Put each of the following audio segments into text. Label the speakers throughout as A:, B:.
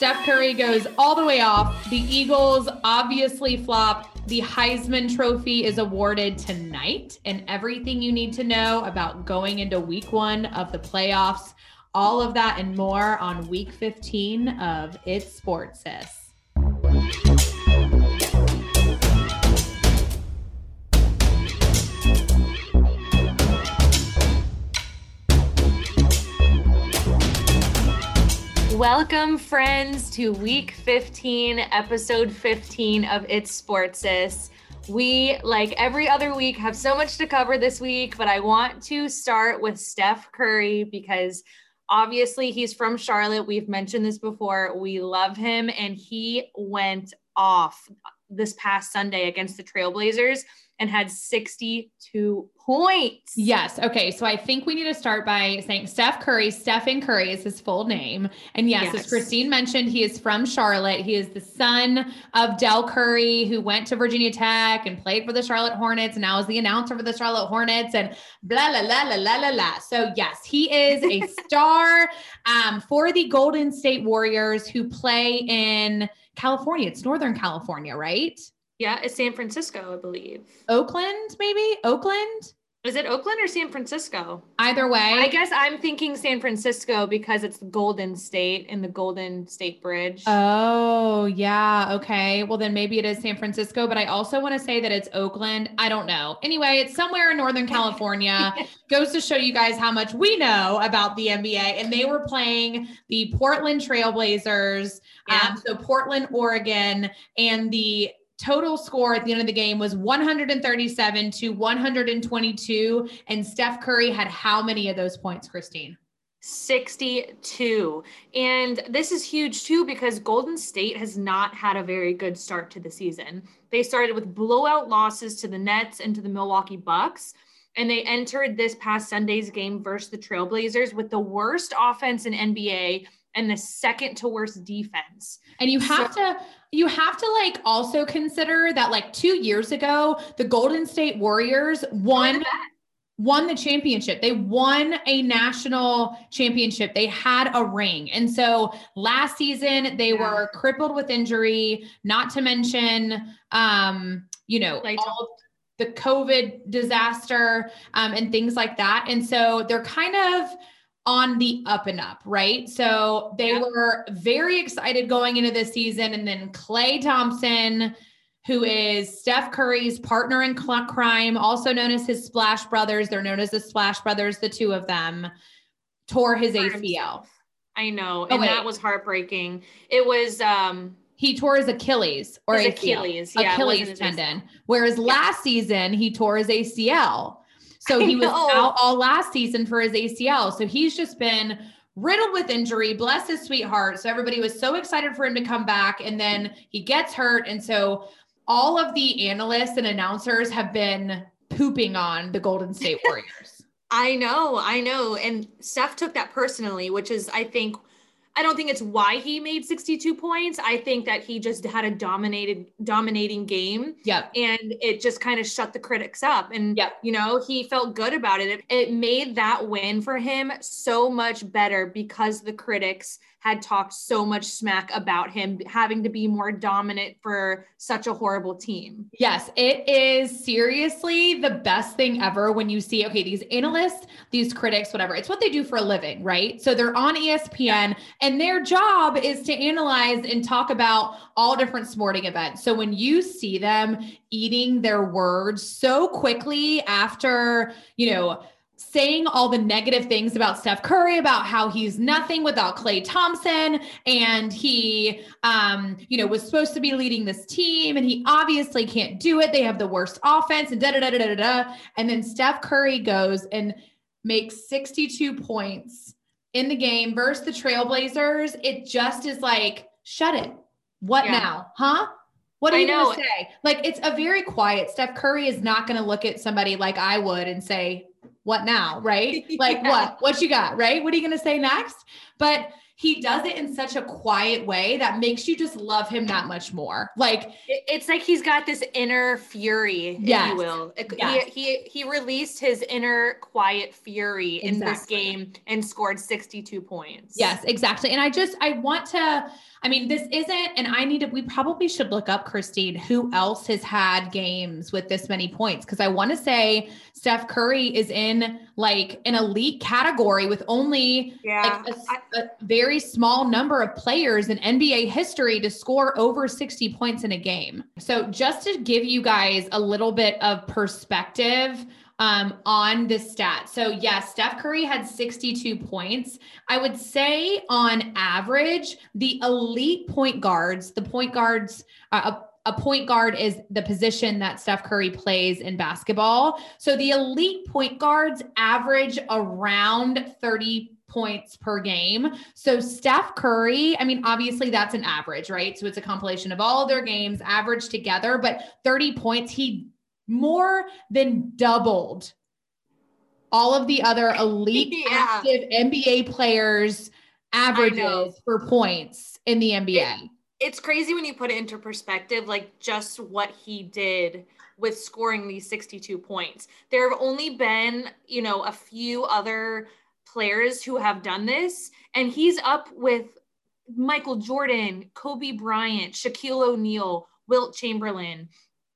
A: Steph Curry goes all the way off. The Eagles obviously flop. The Heisman Trophy is awarded tonight, and everything you need to know about going into week one of the playoffs. All of that and more on week 15 of It's Sports Sis. Welcome, friends, to week 15, episode 15 of It's Sports Sis. We, like every other week, have so much to cover this week, but I want to start with Steph Curry because obviously he's from Charlotte. We've mentioned this before. We love him, and he went off this past Sunday against the Trailblazers and had 62 points.
B: Yes. Okay. So I think we need to start by saying Steph Curry, Stephen Curry is his full name. And yes, yes, as Christine mentioned, he is from Charlotte. He is the son of Dell Curry, who went to Virginia Tech and played for the Charlotte Hornets and now is the announcer for the Charlotte Hornets and blah, la, la, la, la, la, la. So yes, he is a star um, for the Golden State Warriors who play in California. It's Northern California, right?
A: Yeah, it's San Francisco, I believe.
B: Oakland, maybe? Oakland?
A: Is it Oakland or San Francisco?
B: Either way.
A: I guess I'm thinking San Francisco because it's the Golden State and the Golden State Bridge.
B: Oh, yeah. Okay. Well, then maybe it is San Francisco, but I also want to say that it's Oakland. I don't know. Anyway, it's somewhere in Northern California. Goes to show you guys how much we know about the NBA. And they were playing the Portland Trailblazers. Yeah. Um, so Portland, Oregon, and the total score at the end of the game was 137 to 122 and steph curry had how many of those points christine?
A: 62 and this is huge too because golden state has not had a very good start to the season. They started with blowout losses to the nets and to the milwaukee bucks and they entered this past sunday's game versus the trailblazers with the worst offense in nba and the second to worst defense.
B: And you have so, to you have to like also consider that like 2 years ago the Golden State Warriors won won the championship. They won a national championship. They had a ring. And so last season they yeah. were crippled with injury, not to mention um, you know, all the COVID disaster um, and things like that. And so they're kind of on the up and up, right? So they yep. were very excited going into this season. And then Klay Thompson, who is Steph Curry's partner in crime, also known as his Splash Brothers. They're known as the Splash Brothers, the two of them, tore his ACL.
A: I know. Oh, and that was heartbreaking. It was um
B: he tore his Achilles or his Achilles, yeah, Achilles tendon. Whereas yeah. last season he tore his ACL. So he was out all last season for his ACL. So he's just been riddled with injury. Bless his sweetheart. So everybody was so excited for him to come back. And then he gets hurt. And so all of the analysts and announcers have been pooping on the Golden State Warriors.
A: I know, I know. And Steph took that personally, which is, I think, I don't think it's why he made 62 points. I think that he just had a dominated dominating game.
B: Yep.
A: And it just kind of shut the critics up. And yep. you know, he felt good about it. It made that win for him so much better because the critics had talked so much smack about him having to be more dominant for such a horrible team.
B: Yes, it is seriously the best thing ever when you see, okay, these analysts, these critics, whatever, it's what they do for a living, right? So they're on ESPN and their job is to analyze and talk about all different sporting events. So when you see them eating their words so quickly after, you know, saying all the negative things about Steph Curry, about how he's nothing without Klay Thompson, and he, um, you know, was supposed to be leading this team, and he obviously can't do it. They have the worst offense, and da da da da da da. And then Steph Curry goes and makes 62 points in the game versus the Trailblazers. It just is like, shut it. What yeah. now? Huh? What are you going to say? Like, it's a very quiet. Steph Curry is not going to look at somebody like I would and say, what now? Right? Like, yeah. what? What you got? Right? What are you going to say next? But he does it in such a quiet way that makes you just love him that much more. Like
A: it's like he's got this inner fury, yes. if you will. Yes. He, he he released his inner quiet fury exactly. in this game and scored 62 points.
B: Yes, exactly. And I just I want to I mean, this isn't, and I need to, we probably should look up, Christine, who else has had games with this many points. Cause I want to say Steph Curry is in like an elite category with only yeah, like a, a very small number of players in NBA history to score over 60 points in a game. So just to give you guys a little bit of perspective, um, on this stat. So, yes, Steph Curry had 62 points. I would say on average, the elite point guards, the point guards, uh, a, a point guard is the position that Steph Curry plays in basketball. So, the elite point guards average around 30 points per game. So Steph Curry, I mean, obviously that's an average, right? So it's a compilation of all their games averaged together, but 30 points, he more than doubled all of the other elite yeah. active NBA players averages for points in the NBA. It,
A: it's crazy when you put it into perspective, like just what he did with scoring these 62 points. There have only been, you know, a few other players who have done this, and he's up with Michael Jordan, Kobe Bryant, Shaquille O'Neal, Wilt Chamberlain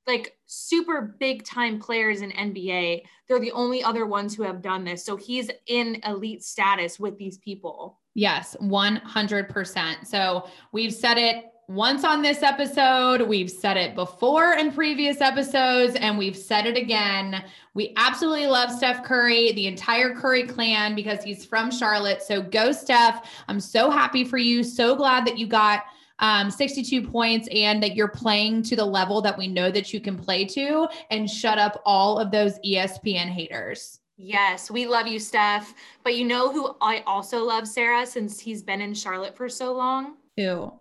A: like super big time players in NBA. They're the only other ones who have done this. So he's in elite status with these people.
B: Yes, 100%. So we've said it once on this episode, we've said it before in previous episodes, and we've said it again. We absolutely love Steph Curry, the entire Curry clan, because he's from Charlotte. So go, Steph. I'm so happy for you. So glad that you got um, 62 points and that you're playing to the level that we know that you can play to and shut up all of those ESPN haters.
A: Yes, we love you, Steph. But you know who I also love, Sarah, since he's been in Charlotte for so long?
B: Who?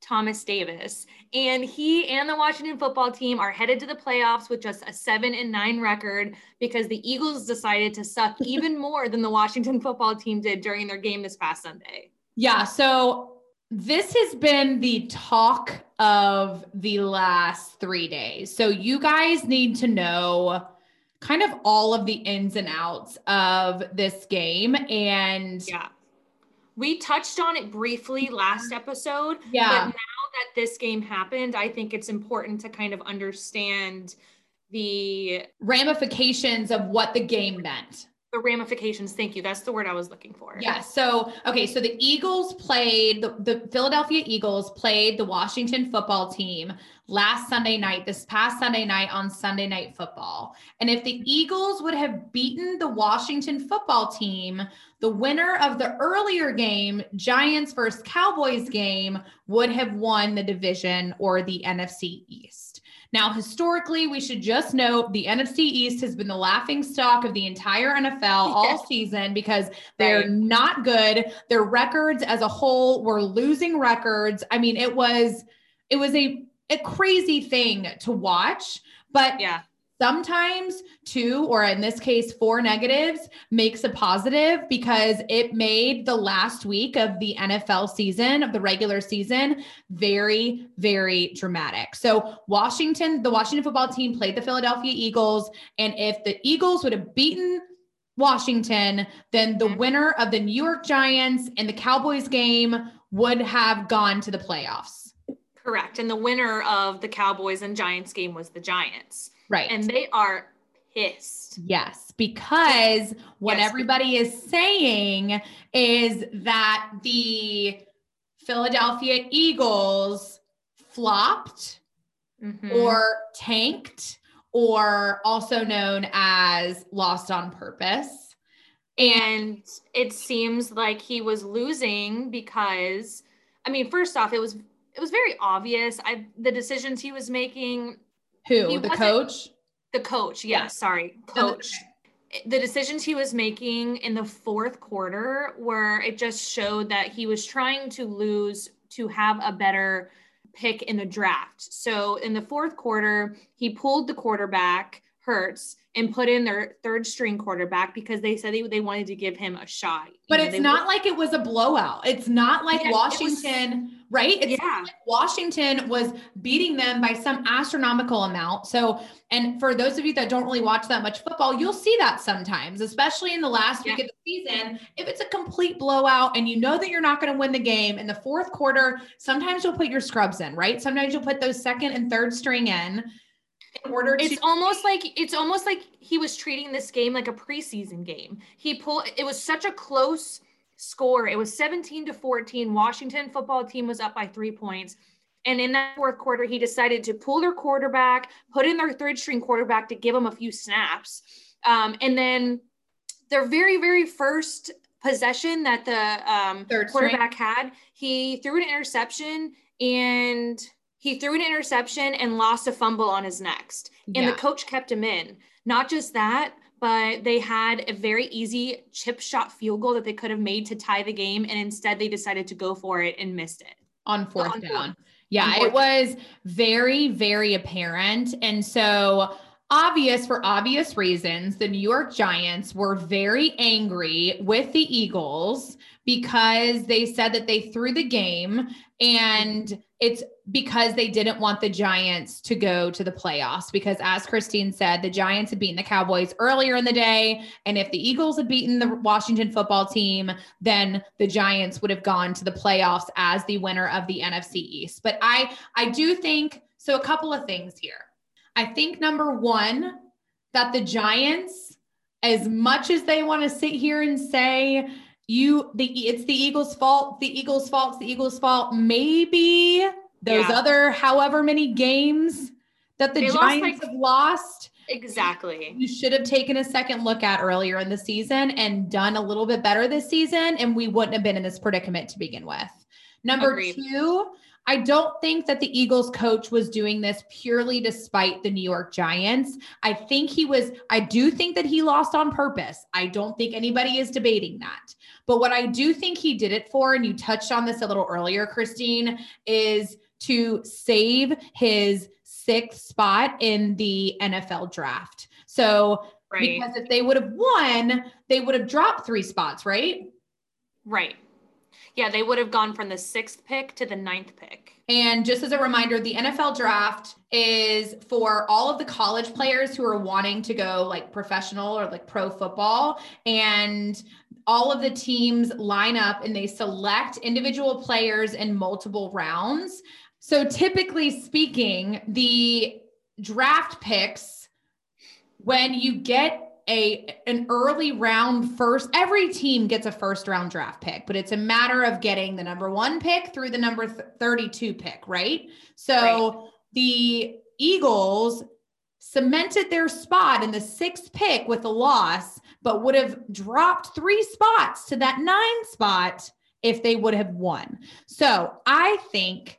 A: Thomas Davis. And he and the Washington football team are headed to the playoffs with just a seven and nine record because the Eagles decided to suck even more than the Washington football team did during their game this past Sunday.
B: Yeah. So this has been the talk of the last three days. So you guys need to know kind of all of the ins and outs of this game. And
A: yeah, we touched on it briefly mm-hmm. last episode.
B: Yeah. But
A: now that this game happened, I think it's important to kind of understand the
B: ramifications of what the game meant
A: the ramifications. Thank you. That's the word I was looking for.
B: Yeah. So, okay. So the Eagles played, the, the, Philadelphia Eagles played the Washington football team last Sunday night, this past Sunday night on Sunday Night Football. And if the Eagles would have beaten the Washington football team, the winner of the earlier game, Giants versus Cowboys game, would have won the division or the NFC East. Now, historically, we should just note the NFC East has been the laughing stock of the entire NFL all season because they're right. not good. Their records as a whole were losing records. I mean, it was it was a a crazy thing to watch, but
A: yeah
B: sometimes two or in this case four negatives makes a positive because it made the last week of the NFL season of the regular season very very dramatic. So Washington the Washington football team played the Philadelphia Eagles and if the Eagles would have beaten Washington then the mm-hmm. winner of the New York Giants and the Cowboys game would have gone to the playoffs.
A: Correct. And the winner of the Cowboys and Giants game was the Giants.
B: Right.
A: And they are pissed.
B: Yes, because what yes. everybody is saying is that the Philadelphia Eagles flopped mm-hmm. or tanked or also known as lost on purpose.
A: And it seems like he was losing because I mean, first off, it was it was very obvious. I the decisions he was making
B: who? The coach?
A: The coach. Yeah, sorry. Coach. The decisions he was making in the fourth quarter where it just showed that he was trying to lose to have a better pick in the draft. So in the fourth quarter, he pulled the quarterback, Hurts. and put in their third string quarterback because they said they, they wanted to give him a shot.
B: But you know, it's not like it was a blowout. It's not like yeah, Washington, was, right? It's yeah. Like Washington was beating them by some astronomical amount. So, and for those of you that don't really watch that much football, you'll see that sometimes, especially in the last yeah. week of the season. If it's a complete blowout and you know that you're not going to win the game in the fourth quarter, sometimes you'll put your scrubs in, right? Sometimes you'll put those second and third string in
A: in order to- it's almost like it's almost like he was treating this game like a preseason game he pulled it was such a close score it was 17 to 14 washington football team was up by three points and in that fourth quarter he decided to pull their quarterback put in their third string quarterback to give them a few snaps um, and then their very very first possession that the um, quarterback had he threw an interception and he threw an interception and lost a fumble on his next. And yeah. the coach kept him in. Not just that, but they had a very easy chip shot field goal that they could have made to tie the game. And instead, they decided to go for it and missed it.
B: On fourth on down. Fourth. Yeah, fourth. it was very, very apparent. And so, obvious for obvious reasons, the New York Giants were very angry with the Eagles because they said that they threw the game and it's because they didn't want the Giants to go to the playoffs. Because as Christine said, the Giants had beaten the Cowboys earlier in the day. And if the Eagles had beaten the Washington football team, then the Giants would have gone to the playoffs as the winner of the NFC East. But I, I do think so. A couple of things here. I think number one, that the Giants, as much as they want to sit here and say, you the it's the Eagles' fault, the Eagles' fault, the Eagles' fault. Maybe those yeah. other however many games that the they Giants lost, like, have lost.
A: Exactly.
B: You should have taken a second look at earlier in the season and done a little bit better this season, and we wouldn't have been in this predicament to begin with. Number Agreed. two, I don't think that the Eagles coach was doing this purely despite the New York Giants. I think he was, I do think that he lost on purpose. I don't think anybody is debating that. But what I do think he did it for, and you touched on this a little earlier, Christine, is to save his sixth spot in the NFL draft. So, right. because if they would have won, they would have dropped three spots, right?
A: Right. Yeah, they would have gone from the sixth pick to the ninth pick.
B: And just as a reminder, the NFL draft is for all of the college players who are wanting to go like professional or like pro football. And all of the teams line up and they select individual players in multiple rounds. So typically speaking, the draft picks, when you get a an early round first every team gets a first round draft pick but it's a matter of getting the number 1 pick through the number 32 pick right so right. the eagles cemented their spot in the sixth pick with a loss but would have dropped three spots to that nine spot if they would have won so i think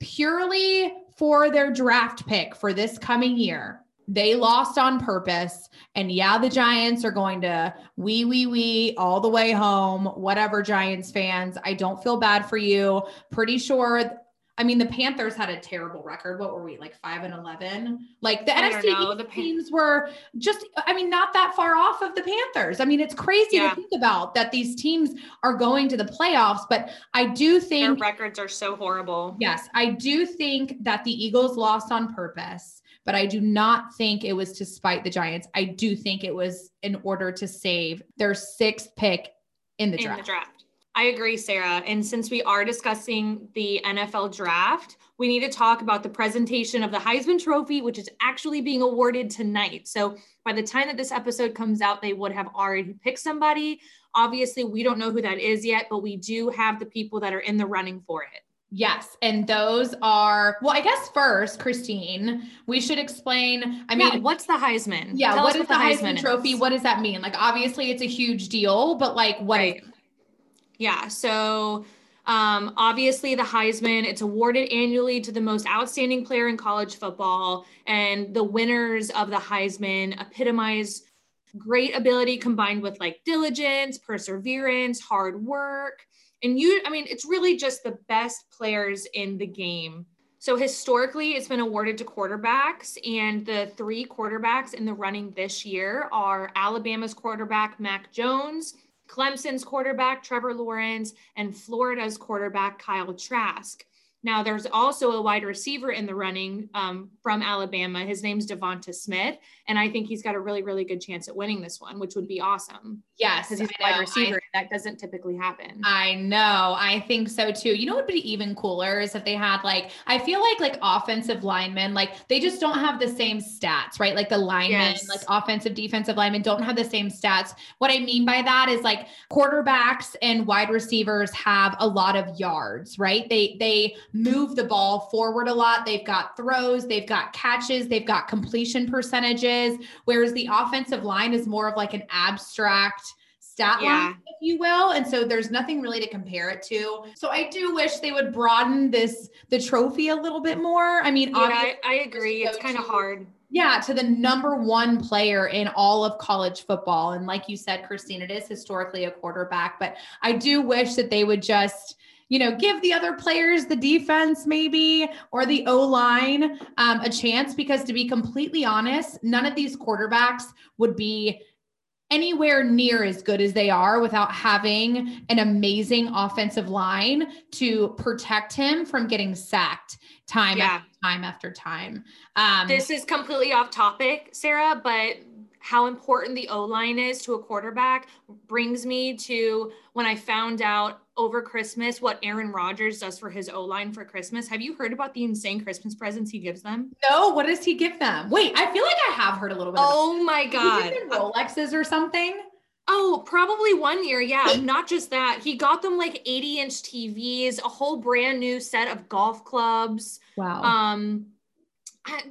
B: purely for their draft pick for this coming year. They lost on purpose. And yeah, the Giants are going to wee, wee, wee all the way home. Whatever, Giants fans. I don't feel bad for you. Pretty sure I mean, the Panthers had a terrible record. What were we like five and eleven? Like the I NFC the teams were just, I mean, not that far off of the Panthers. I mean, it's crazy yeah. to think about that these teams are going to the playoffs. But I do think
A: Their records are so horrible.
B: Yes, I do think that the Eagles lost on purpose. But I do not think it was to spite the Giants. I do think it was in order to save their sixth pick in the draft.
A: The draft. I agree, Sarah. And since we are discussing the NFL draft, we need to talk about the presentation of the Heisman Trophy, which is actually being awarded tonight. So by the time that this episode comes out, they would have already picked somebody. Obviously, we don't know who that is yet, but we do have the people that are in the running for it.
B: Yes. And those are, well, I guess first, Christine, we should explain. I mean,
A: yeah, what's the Heisman?
B: Yeah. Tell what is what the Heisman, Heisman trophy? What does that mean? Like, obviously, it's a huge deal, but like, what right.
A: yeah. So um, obviously, the Heisman, it's awarded annually to the most outstanding player in college football. And the winners of the Heisman epitomize great ability combined with like diligence, perseverance, hard work. And you, I mean, it's really just the best players in the game So historically, it's been awarded to quarterbacks, and the three quarterbacks in the running this year are Alabama's quarterback Mac Jones, Clemson's quarterback Trevor Lawrence, and Florida's quarterback Kyle Trask. Now, there's also a wide receiver in the running um, from Alabama. His name's DeVonta Smith, and I think he's got a really, really good chance at winning this one, which would be awesome.
B: Yes,
A: because he's a wide receiver. I, that doesn't typically happen.
B: I know. I think so too. You know what would be even cooler is if they had like I feel like like offensive linemen, like they just don't have the same stats, right? Like the linemen, yes. like offensive, defensive linemen don't have the same stats. What I mean by that is like quarterbacks and wide receivers have a lot of yards, right? They they move the ball forward a lot. They've got throws, they've got catches, they've got completion percentages, whereas the offensive line is more of like an abstract stat yeah. line, if you will. And so there's nothing really to compare it to. So I do wish they would broaden this the trophy a little bit more. I mean,
A: yeah, I, I agree. It's kind of hard.
B: Yeah, to the number one player in all of college football. And like you said, Christine, it is historically a quarterback, but I do wish that they would just you know, give the other players, the defense maybe, or the O line um, a chance. Because to be completely honest, none of these quarterbacks would be anywhere near as good as they are without having an amazing offensive line to protect him from getting sacked time yeah. after time after time.
A: Um, this is completely off topic, Sarah, but how important the O line is to a quarterback brings me to when I found out over Christmas what Aaron Rodgers does for his O line for Christmas. Have you heard about the insane Christmas presents he gives them?
B: No, what does he give them? Wait, I feel like I have heard a little bit.
A: Oh my god,
B: Rolexes or something.
A: Oh, probably one year. Yeah. Not just that. He got them like 80 inch TVs, a whole brand new set of golf clubs.
B: Wow.
A: Um,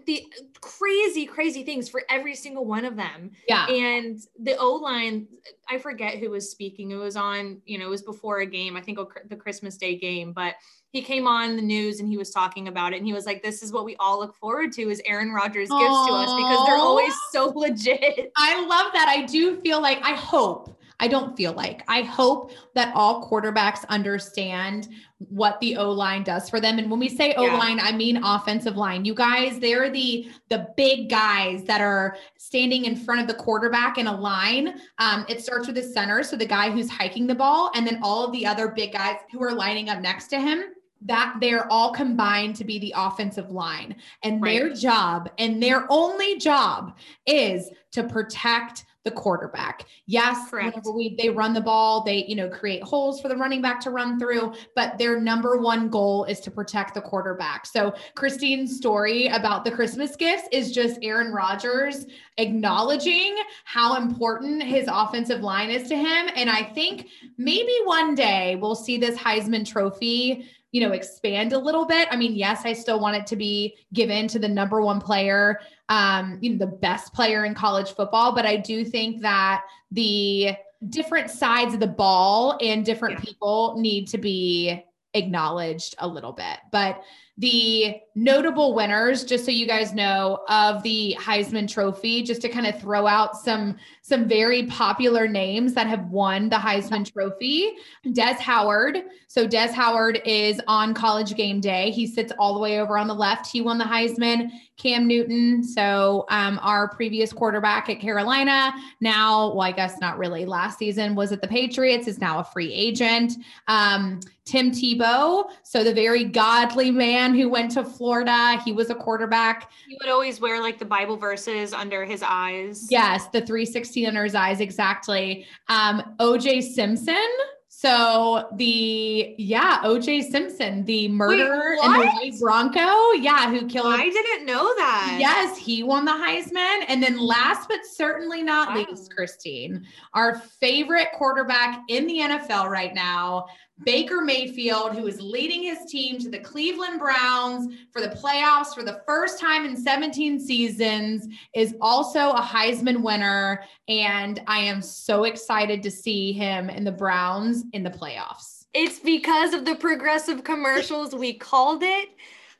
A: the crazy, crazy things for every single one of them.
B: Yeah.
A: And the O line, I forget who was speaking. It was on, you know, it was before a game, I think the Christmas Day game, but he came on the news and he was talking about it. And he was like, this is what we all look forward to is Aaron Rodgers Aww. gifts to us because they're always so legit.
B: I love that. I do feel like, I hope I don't feel like. I hope that all quarterbacks understand what the O line does for them. And when we say O line, yeah. I mean offensive line. You guys, they're the the big guys that are standing in front of the quarterback in a line. Um, it starts with the center, so the guy who's hiking the ball, and then all of the other big guys who are lining up next to him that they're all combined to be the offensive line and right. their job and their only job is to protect the quarterback. Yes, we they run the ball, they you know create holes for the running back to run through, but their number one goal is to protect the quarterback. So Christine's story about the Christmas gifts is just Aaron Rodgers acknowledging how important his offensive line is to him and I think maybe one day we'll see this Heisman trophy you know expand a little bit i mean yes i still want it to be given to the number one player um you know the best player in college football but i do think that the different sides of the ball and different yeah. people need to be acknowledged a little bit but the notable winners just so you guys know of the Heisman trophy just to kind of throw out some some very popular names that have won the Heisman trophy. Des Howard. So Des Howard is on college game day. He sits all the way over on the left. He won the Heisman. Cam Newton. So um, our previous quarterback at Carolina now well I guess not really last season was at the Patriots is now a free agent. Um, Tim Tebow. So the very godly man man who went to Florida. He was a quarterback.
A: He would always wear like the Bible verses under his eyes.
B: Yes, the 316 under his eyes, exactly. Um, OJ Simpson. So the yeah, OJ Simpson, the murderer Wait, in the white Bronco, yeah, who killed.
A: I didn't know that.
B: Yes, he won the Heisman, and then last but certainly not wow. least, Christine, our favorite quarterback in the NFL right now, Baker Mayfield, who is leading his team to the Cleveland Browns for the playoffs for the first time in 17 seasons, is also a Heisman winner. And I am so excited to see him in the Browns in the playoffs.
A: It's because of the progressive commercials. we called it.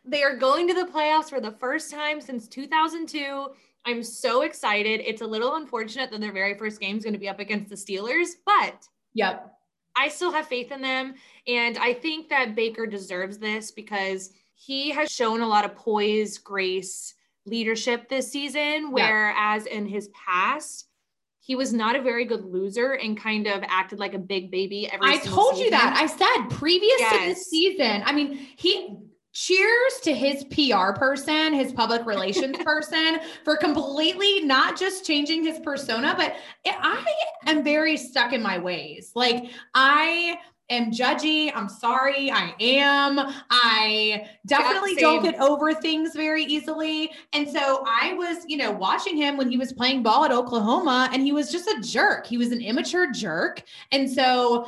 A: They are going to the playoffs for the first time since 2002. I'm so excited. It's a little unfortunate that their very first game is going to be up against the Steelers, but.
B: Yep
A: I still have faith in them. And I think that Baker deserves this because he has shown a lot of poise, grace, leadership this season, whereas yeah. in his past, he was not a very good loser and kind of acted like a big baby every
B: I told season. you that. I said previous yes. to this season. I mean, he cheers to his PR person, his public relations person for completely not just changing his persona, but I am very stuck in my ways. Like I am judgy. I'm sorry. I am. I definitely don't get over things very easily. And so I was, you know, watching him when he was playing ball at Oklahoma and he was just a jerk. He was an immature jerk. And so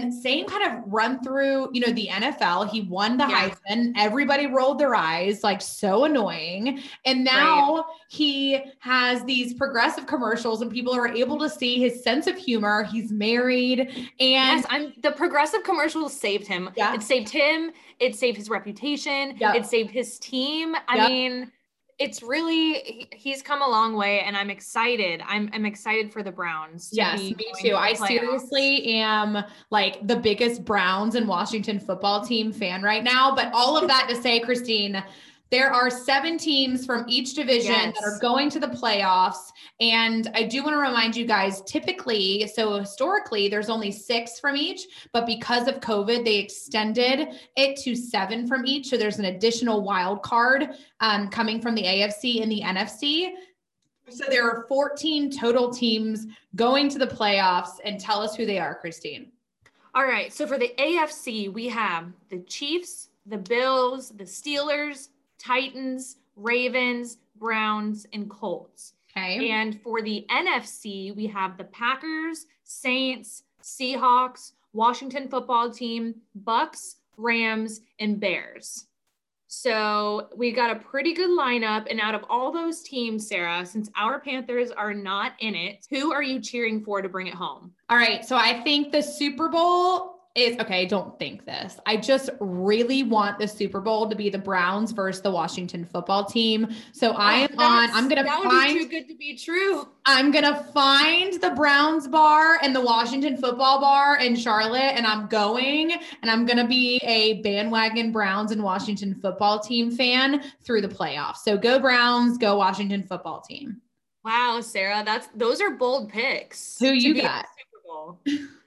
B: and same kind of run through, you know, the NFL. He won the yeah. Heisman. Everybody rolled their eyes, like so annoying. And now right. he has these progressive commercials, and people are able to see his sense of humor. He's married, and yes,
A: I'm the progressive commercials saved him. Yeah. It saved him. It saved his reputation. Yep. It saved his team. I yep. mean, it's really he's come a long way and i'm excited. I'm, I'm excited for the browns
B: yes me too. i seriously am like the biggest browns and washington football team fan right now but all of that to say christine there are seven teams from each division yes. that are going to the playoffs. And I do want to remind you guys typically, so historically, there's only six from each, but because of COVID, they extended it to seven from each. So there's an additional wild card um, coming from the AFC and the NFC. So there are 14 total teams going to the playoffs. And tell us who they are, Christine.
A: All right. So for the AFC, we have the Chiefs, the Bills, the Steelers, Titans, Ravens, Browns, and Colts. Okay. And for the NFC, we have the Packers, Saints, Seahawks, Washington football team, Bucs, Rams, and Bears. So we got a pretty good lineup. And out of all those teams, Sarah, since our Panthers are not in it, who are you cheering for to bring it home?
B: All right. So I think the Super Bowl is okay, don't think this. I just really want the Super Bowl to be the Browns versus the Washington football team. So I am on, I'm gonna find
A: too good to be true.
B: I'm gonna find the Browns bar and the Washington football bar in Charlotte, and I'm going and I'm gonna be a bandwagon Browns and Washington football team fan through the playoffs. So go Browns, go Washington football team.
A: Wow, Sarah, that's those are bold picks.
B: Who you got? Super
A: Bowl.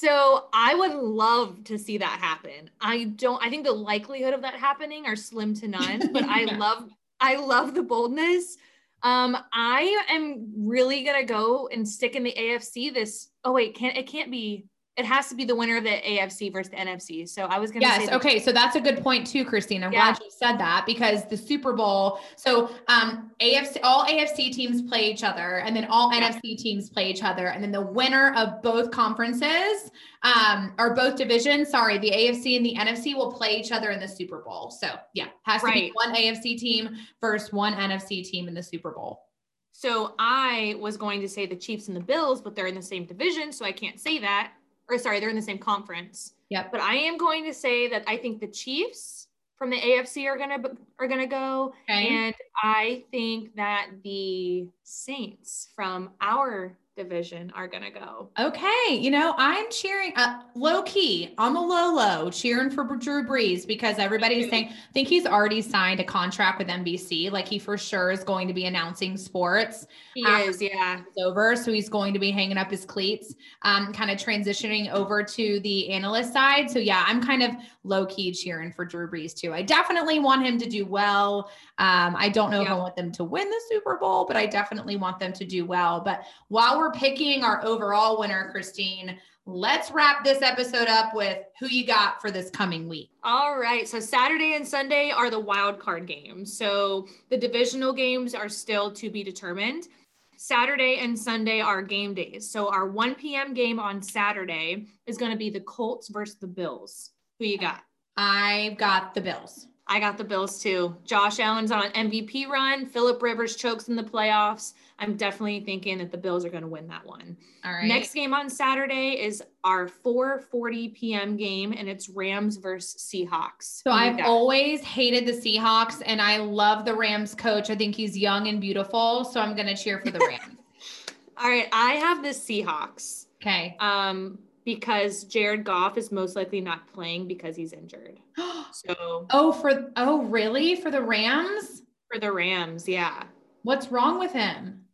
A: So I would love to see that happen. I don't I think the likelihood of that happening are slim to none, but I love I love the boldness. Um I am really going to go and stick in the AFC this Oh wait, can't it can't be it has to be the winner of the AFC versus the NFC. So I was going to say
B: yes, okay. So that's a good point too, Christine. I'm yeah. glad you said that because the Super Bowl. So um, AFC, all AFC teams play each other, and then all yeah. NFC teams play each other, and then the winner of both conferences um, or both divisions. Sorry, the AFC and the NFC will play each other in the Super Bowl. So yeah, has to right. be one AFC team versus one NFC team in the Super Bowl.
A: So I was going to say the Chiefs and the Bills, but they're in the same division, so I can't say that or sorry, they're in the same conference.
B: Yep.
A: But I am going to say that I think the Chiefs from the AFC are gonna are gonna go, okay. and I think that the Saints from our division are going to go.
B: Okay. You know, I'm cheering uh, low key on the low low, cheering for Drew Brees because everybody's saying, I think he's already signed a contract with NBC. Like he for sure is going to be announcing sports.
A: He is, yeah.
B: It's over. So he's going to be hanging up his cleats, um, kind of transitioning over to the analyst side. So yeah, I'm kind of low key cheering for Drew Brees too. I definitely want him to do well. Um, I don't know yeah. if I want them to win the Super Bowl, but I definitely want them to do well. But while we're picking our overall winner, Christine, let's wrap this episode up with who you got for this coming week.
A: All right. So Saturday and Sunday are the wild card games. So the divisional games are still to be determined. Saturday and Sunday are game days. So our 1 p.m. game on Saturday is going to be the Colts versus the Bills. Who you got?
B: I've got the Bills.
A: I got the Bills too. Josh Allen's on an MVP run. Philip Rivers chokes in the playoffs. I'm definitely thinking that the Bills are going to win that one.
B: All right.
A: Next game on Saturday is our 4:40 p.m. game, and it's Rams versus Seahawks.
B: So I've always hated the Seahawks, and I love the Rams coach. I think he's young and beautiful, so I'm going to cheer for the Rams.
A: All right, I have the Seahawks.
B: Okay.
A: Um, because Jared Goff is most likely not playing because he's injured. so
B: oh, for oh, really? For the Rams?
A: for the Rams, yeah.
B: What's wrong with him?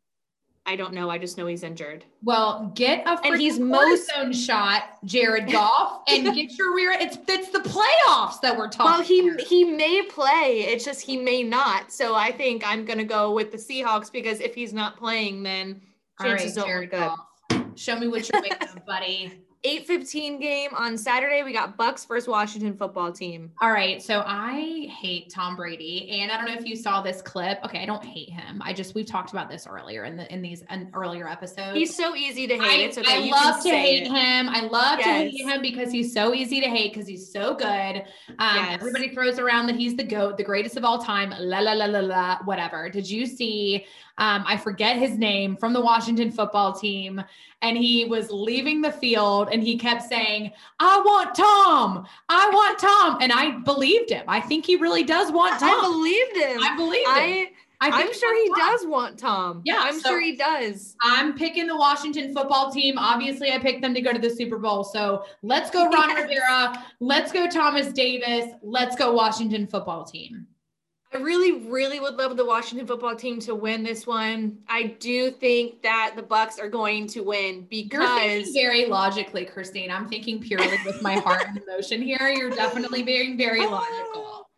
A: I don't know. I just know he's injured.
B: Well, get a
A: And he's most-
B: shot, Jared Goff, and get your rear. It's it's the playoffs that we're talking.
A: Well, he
B: about.
A: he may play. It's just he may not. So I think I'm gonna go with the Seahawks because if he's not playing, then
B: All right,
A: chances don't
B: Jared
A: look good.
B: Goff. Show me what you're made of, buddy.
A: 8:15 game on Saturday. We got Bucs versus Washington football team.
B: All right, so I hate Tom Brady, and I don't know if you saw this clip. Okay, I don't hate him. I just we've talked about this earlier in the in these in earlier episodes.
A: He's so easy to hate.
B: I,
A: it's okay.
B: I
A: you
B: love to hate
A: it.
B: him. I love to hate him because he's so easy to hate because he's so good. Um,
A: Yes.
B: Everybody throws around that he's the goat, the greatest of all time. La la la la la. Whatever. Did you see? Um, I forget his name from the Washington football team, and he was leaving the field, and he kept saying, "I want Tom. I want Tom," and I believed him. I think he really does want Tom.
A: I believed him.
B: I believed him.
A: I,
B: I think
A: I'm sure he does want Tom.
B: Yeah,
A: I'm
B: so-
A: sure he does.
B: I'm picking the Washington football team. Obviously, I picked them to go to the Super Bowl. So let's go, Ron
A: Yes.
B: Rivera. Let's go, Thomas Davis. Let's go, Washington football team.
A: I really, really would love the Washington football team to win this one. I do think that the Bucs are going to win because
B: very logically, Christine. I'm thinking purely with my heart and emotion here. You're definitely being very oh, logical.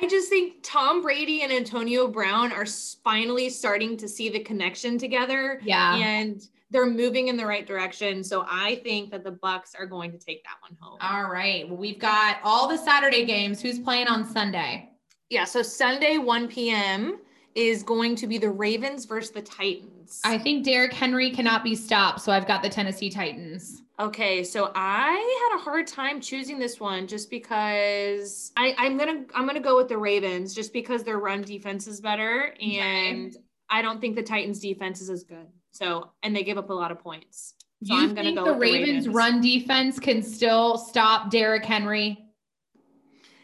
A: I just think Tom Brady and Antonio Brown are finally starting to see the connection together
B: Yeah.
A: and they're moving in the right direction. So I think that the Bucs are going to take that one home.
B: All right. Well, we've got all the Saturday games. Who's playing on Sunday?
A: Yeah, so Sunday 1 p.m. is going to be the Ravens versus the Titans.
B: I think Derrick Henry cannot be stopped. So I've got the Tennessee Titans.
A: Okay, so I had a hard time choosing this one just because I, I'm gonna I'm gonna go with the Ravens just because their run defense is better and I don't think the Titans defense is as good. So and they give up a lot of points. So
B: you
A: I'm gonna
B: think
A: go
B: the
A: with the
B: Ravens,
A: Ravens.
B: run defense can still stop Derrick Henry?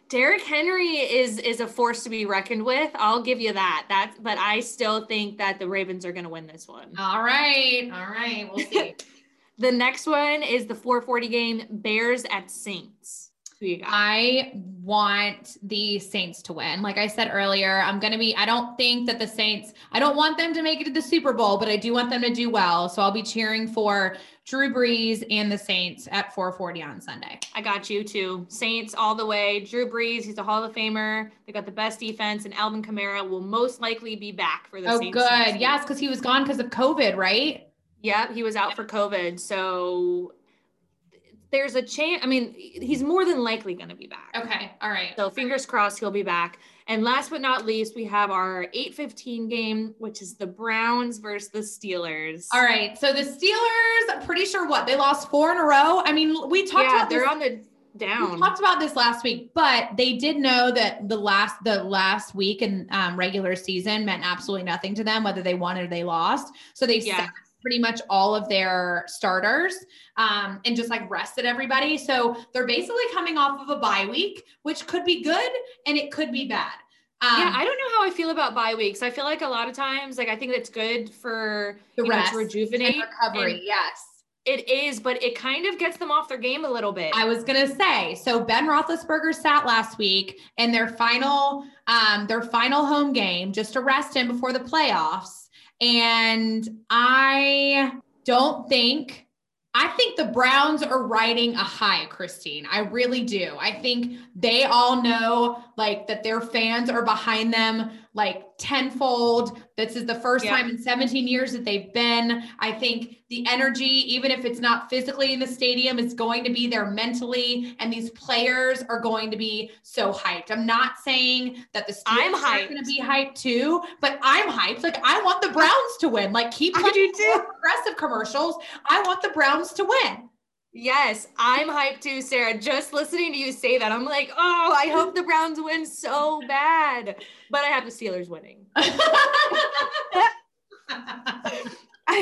A: Derrick Henry is is a force to be reckoned with. I'll give you that. That's but I still think that the Ravens are gonna win this one.
B: All right. All right. We'll see.
A: The next one is the 440 game Bears at Saints.
B: I want the Saints to win. Like I said earlier, I'm going to be, I don't think that the Saints, I don't want them to make it to the Super Bowl, but I do want them to do well. So I'll be cheering for Drew Brees and the Saints at 440 on Sunday.
A: I got you too. Saints all the way. Drew Brees, he's a Hall of Famer. They got the best defense, and Alvin Kamara will most likely be back for the
B: Oh,
A: Saints. next
B: good. Yes, because he was gone because of COVID, right?
A: Yep, he was out for COVID. So there's a chance. I mean, he's more than likely going to be back.
B: Okay. All right.
A: So fingers crossed he'll be back. And last but not least, we have our 8:15 game, which is the Browns versus the Steelers.
B: All right. So the Steelers, pretty sure what they lost four in a row. I mean, we talked
A: yeah,
B: about
A: they're
B: this
A: on the down.
B: We talked about this last week, but they did know that the last the last week in um, regular season meant absolutely nothing to them, whether they won or they lost. So they
A: Yeah.
B: sat pretty much all of their starters um, and just like rested everybody. So they're basically coming off of a bye week, which could be good and it could be bad. Um,
A: yeah, I don't know how I feel about bye weeks. I feel like a lot of times, like I think it's good for
B: the
A: you know, to rejuvenate.
B: and recovery.
A: and
B: yes.
A: It is, but it kind of gets them off their game a little bit.
B: I was gonna say, so Ben Roethlisberger sat last week in their final, um, their final home game just to rest him before the playoffs, and I don't think. I think the Browns are riding a high, Christine. I really do. I think they all know like that their fans are behind them like tenfold. This is the first
A: Yeah.
B: time in 17 years that they've been. I think the energy, even if it's not physically in the stadium, is going to be there mentally. And these players are going to be so hyped. I'm not saying that the
A: I'm
B: Steelers are going to be hyped too, but I'm hyped. Like I want the Browns to win. Like keep playing
A: do too.
B: progressive commercials. I want the Browns to win.
A: Yes, I'm hyped too, Sarah. Just listening to you say that, I'm like, oh, I hope the Browns win so bad. But I have the Steelers winning. I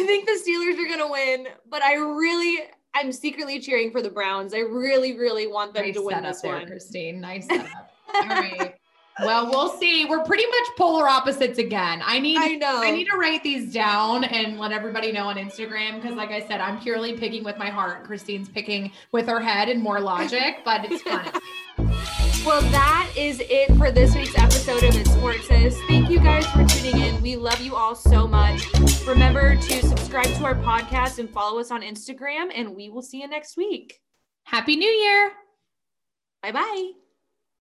A: think the Steelers are gonna win, but I really I'm secretly cheering for the Browns. I really, really want them
B: nice
A: to win this
B: there,
A: one.
B: Christine. Nice setup. All right. Well, we'll see. We're pretty much polar opposites again. I need
A: I know.
B: I need to write these down and let everybody know on Instagram because, like I said, I'm purely picking with my heart. Christine's picking with her head and more logic, but it's fun.
A: Well, that is it for this week's episode of It Sports Sis. Thank you guys for tuning in. We love you all so much. Remember to subscribe to our podcast and follow us on Instagram, and we will see you next week.
B: Happy New Year.
A: Bye bye.